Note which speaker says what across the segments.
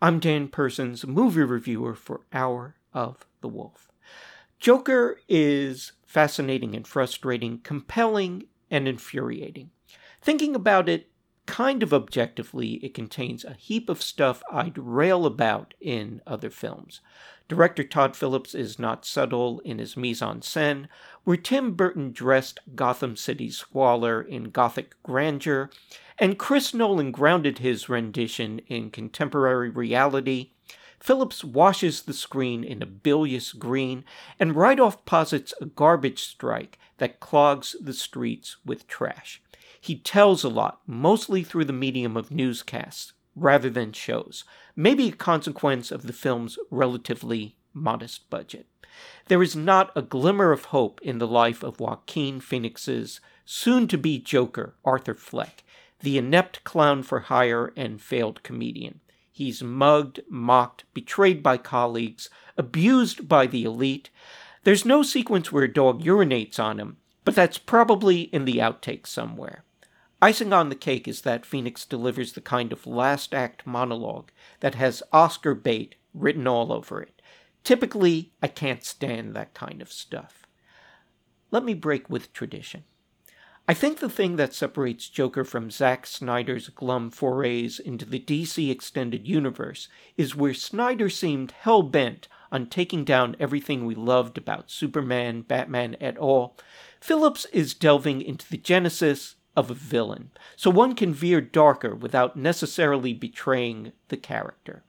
Speaker 1: I'm Dan Persons, movie reviewer for Hour of the Wolf. Joker is fascinating and frustrating, compelling and infuriating. Thinking about it kind of objectively, it contains a heap of stuff I'd rail about in other films. Director Todd Phillips is not subtle in his mise en scène, where Tim Burton dressed Gotham City's squalor in gothic grandeur, and Chris Nolan grounded his rendition in contemporary reality. Phillips washes the screen in a bilious green and right off posits a garbage strike that clogs the streets with trash. He tells a lot, mostly through the medium of newscasts rather than shows, maybe a consequence of the film's relatively modest budget. There is not a glimmer of hope in the life of Joaquin Phoenix's soon to be Joker, Arthur Fleck, the inept clown for hire and failed comedian. He's mugged, mocked, betrayed by colleagues, abused by the elite. There's no sequence where a dog urinates on him, but that's probably in the outtakes somewhere. Icing on the cake is that Phoenix delivers the kind of last act monologue that has Oscar bait written all over it. Typically, I can't stand that kind of stuff. Let me break with tradition. I think the thing that separates Joker from Zack Snyder's glum forays into the DC extended universe is where Snyder seemed hell bent on taking down everything we loved about Superman, Batman, et al. Phillips is delving into the genesis, of a villain, so one can veer darker without necessarily betraying the character.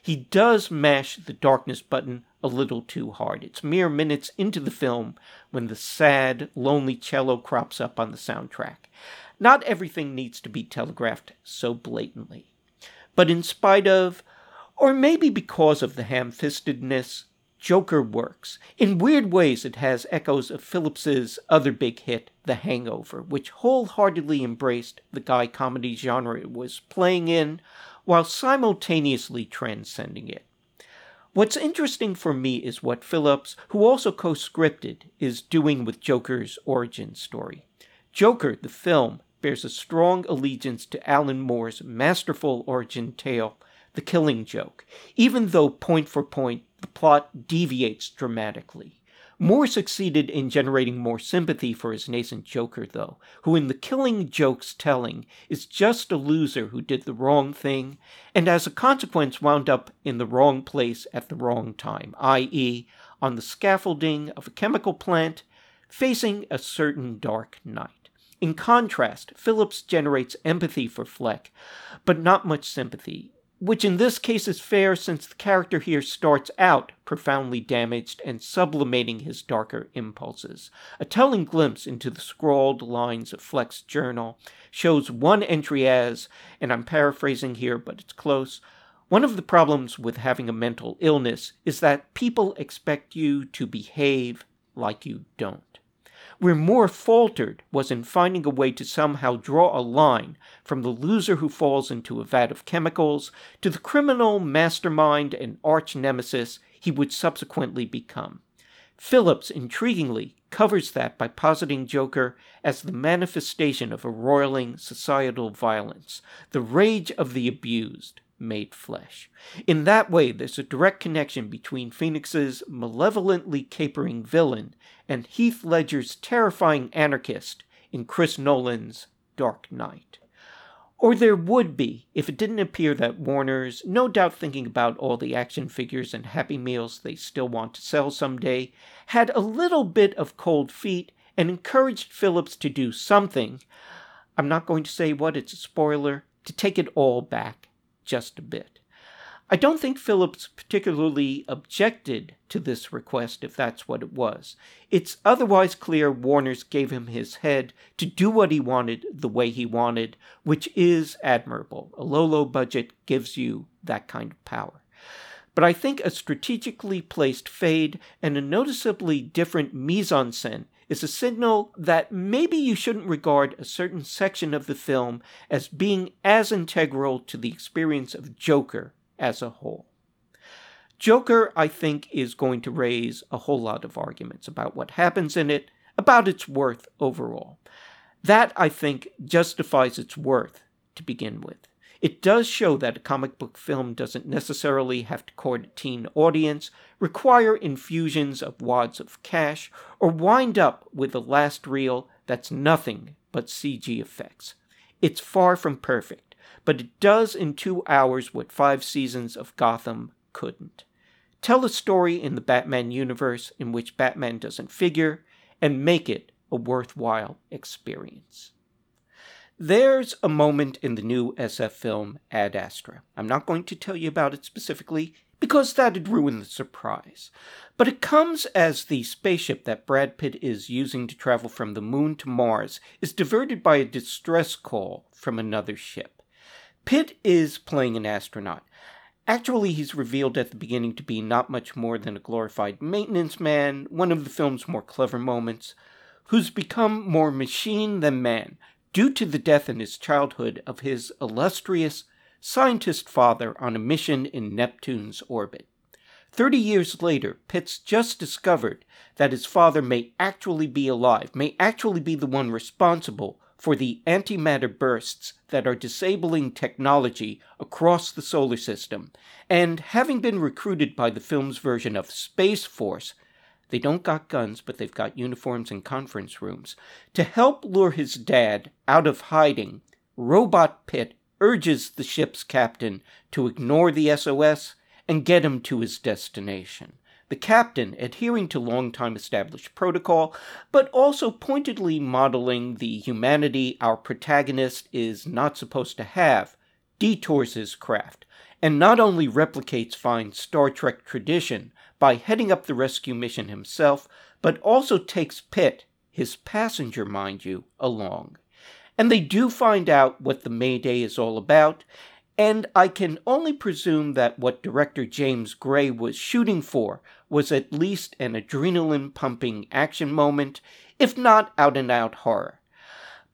Speaker 1: He does mash the darkness button a little too hard. It's mere minutes into the film when the sad, lonely cello crops up on the soundtrack. Not everything needs to be telegraphed so blatantly. But in spite of, or maybe because of the ham fistedness, Joker works. In weird ways, it has echoes of Phillips's other big hit, The Hangover, which wholeheartedly embraced the guy comedy genre it was playing in, while simultaneously transcending it. What's interesting for me is what Phillips, who also co scripted, is doing with Joker's origin story. Joker, the film, bears a strong allegiance to Alan Moore's masterful origin tale, The Killing Joke, even though point for point the plot deviates dramatically. Moore succeeded in generating more sympathy for his nascent Joker, though, who in the killing joke's telling is just a loser who did the wrong thing and as a consequence wound up in the wrong place at the wrong time, i.e., on the scaffolding of a chemical plant facing a certain dark knight. In contrast, Phillips generates empathy for Fleck, but not much sympathy, which in this case is fair since the character here starts out profoundly damaged and sublimating his darker impulses. A telling glimpse into the scrawled lines of Fleck's journal shows one entry as, and I'm paraphrasing here, but it's close. One of the problems with having a mental illness is that people expect you to behave like you don't. Where Moore faltered was in finding a way to somehow draw a line from the loser who falls into a vat of chemicals to the criminal mastermind and arch nemesis he would subsequently become. Phillips, intriguingly, covers that by positing Joker as the manifestation of a roiling societal violence, the rage of the abused, made flesh. In that way, there's a direct connection between Phoenix's malevolently capering villain and Heath Ledger's terrifying anarchist in Chris Nolan's Dark Knight. Or there would be if it didn't appear that Warner's, no doubt thinking about all the action figures and Happy Meals they still want to sell someday, had a little bit of cold feet and encouraged Phillips to do something. I'm not going to say what, it's a spoiler, to take it all back just a bit. I don't think Phillips particularly objected to this request, if that's what it was. It's otherwise clear Warner's gave him his head to do what he wanted the way he wanted, which is admirable. A low, low budget gives you that kind of power. But I think a strategically placed fade and a noticeably different mise en scène is a signal that maybe you shouldn't regard a certain section of the film as being as integral to the experience of Joker as a whole. Joker, I think, is going to raise a whole lot of arguments about what happens in it, about its worth overall. That, I think, justifies its worth to begin with. It does show that a comic book film doesn't necessarily have to court a teen audience, require infusions of wads of cash, or wind up with a last reel that's nothing but CG effects. It's far from perfect, but it does in two hours what five seasons of Gotham couldn't. Tell a story in the Batman universe in which Batman doesn't figure, and make it a worthwhile experience. There's a moment in the new SF film Ad Astra. I'm not going to tell you about it specifically because that'd ruin the surprise. But it comes as the spaceship that Brad Pitt is using to travel from the moon to Mars is diverted by a distress call from another ship. Pitt is playing an astronaut. Actually, he's revealed at the beginning to be not much more than a glorified maintenance man, one of the film's more clever moments, who's become more machine than man, due to the death in his childhood of his illustrious scientist father on a mission in Neptune's orbit. Thirty years later, Pitt's just discovered that his father may actually be alive, may actually be the one responsible for the antimatter bursts that are disabling technology across the solar system, and having been recruited by the film's version of Space Force they don't got guns, but they've got uniforms and conference rooms. To help lure his dad out of hiding, Robot Pitt urges the ship's captain to ignore the SOS and get him to his destination. The captain, adhering to long time established protocol, but also pointedly modeling the humanity our protagonist is not supposed to have, detours his craft, and not only replicates fine Star Trek tradition, by heading up the rescue mission himself, but also takes Pitt, his passenger, mind you, along. And they do find out what the Mayday is all about, and I can only presume that what director James Gray was shooting for was at least an adrenaline pumping action moment, if not out and out horror.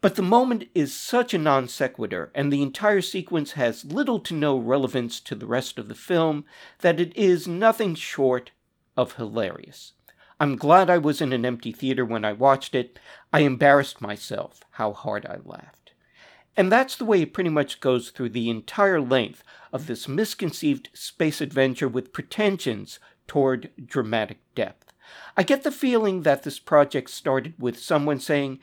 Speaker 1: But the moment is such a non sequitur, and the entire sequence has little to no relevance to the rest of the film, that it is nothing short of hilarious. I'm glad I was in an empty theater when I watched it. I embarrassed myself how hard I laughed. And that's the way it pretty much goes through the entire length of this misconceived space adventure with pretensions toward dramatic depth. I get the feeling that this project started with someone saying,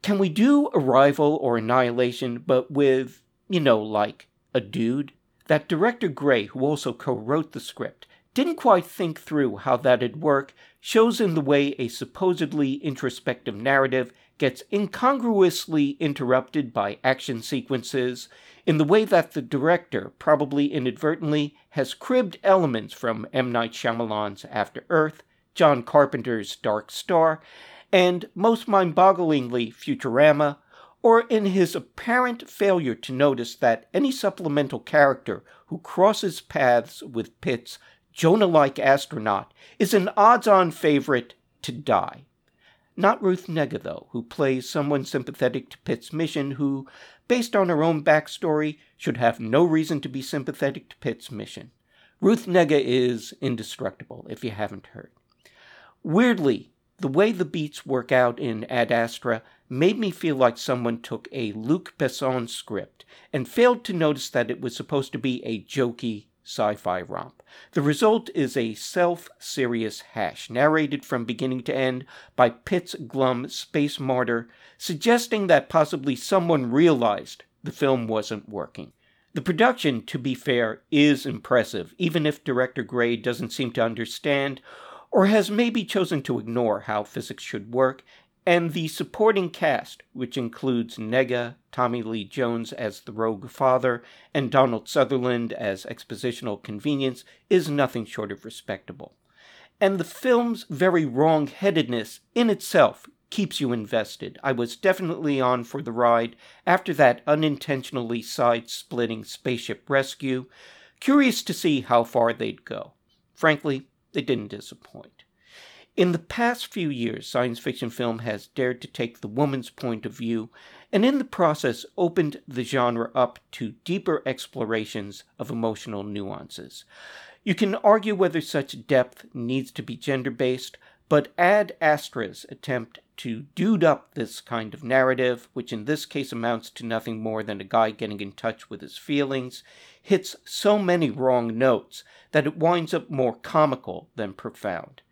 Speaker 1: can we do Arrival or Annihilation, but with, you know, like a dude? That director Gray, who also co wrote the script, didn't quite think through how that'd work shows in the way a supposedly introspective narrative gets incongruously interrupted by action sequences, in the way that the director, probably inadvertently, has cribbed elements from M. Night Shyamalan's After Earth, John Carpenter's Dark Star, and most mind bogglingly Futurama, or in his apparent failure to notice that any supplemental character who crosses paths with Pitt's Jonah like astronaut is an odds on favorite to die. Not Ruth Negga, though, who plays someone sympathetic to Pitt's mission, who, based on her own backstory, should have no reason to be sympathetic to Pitt's mission. Ruth Negga is indestructible, if you haven't heard. Weirdly, the way the beats work out in Ad Astra made me feel like someone took a Luc Besson script and failed to notice that it was supposed to be a jokey sci fi romp. The result is a self serious hash, narrated from beginning to end by Pitt's glum space martyr, suggesting that possibly someone realized the film wasn't working. The production, to be fair, is impressive, even if director Gray doesn't seem to understand or has maybe chosen to ignore how physics should work, and the supporting cast, which includes Negga, Tommy Lee Jones as the rogue father, and Donald Sutherland as expositional convenience, is nothing short of respectable. And the film's very wrong headedness in itself keeps you invested. I was definitely on for the ride after that unintentionally side splitting spaceship rescue, curious to see how far they'd go. Frankly, they didn't disappoint. In the past few years, science fiction film has dared to take the woman's point of view, and in the process, opened the genre up to deeper explorations of emotional nuances. You can argue whether such depth needs to be gender based, but ad astra's attempt to dude up this kind of narrative, which in this case amounts to nothing more than a guy getting in touch with his feelings, hits so many wrong notes that it winds up more comical than profound.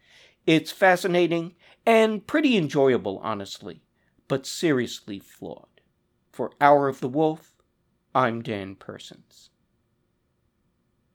Speaker 1: It's fascinating and pretty enjoyable, honestly, but seriously flawed. For Hour of the Wolf, I'm Dan Persons.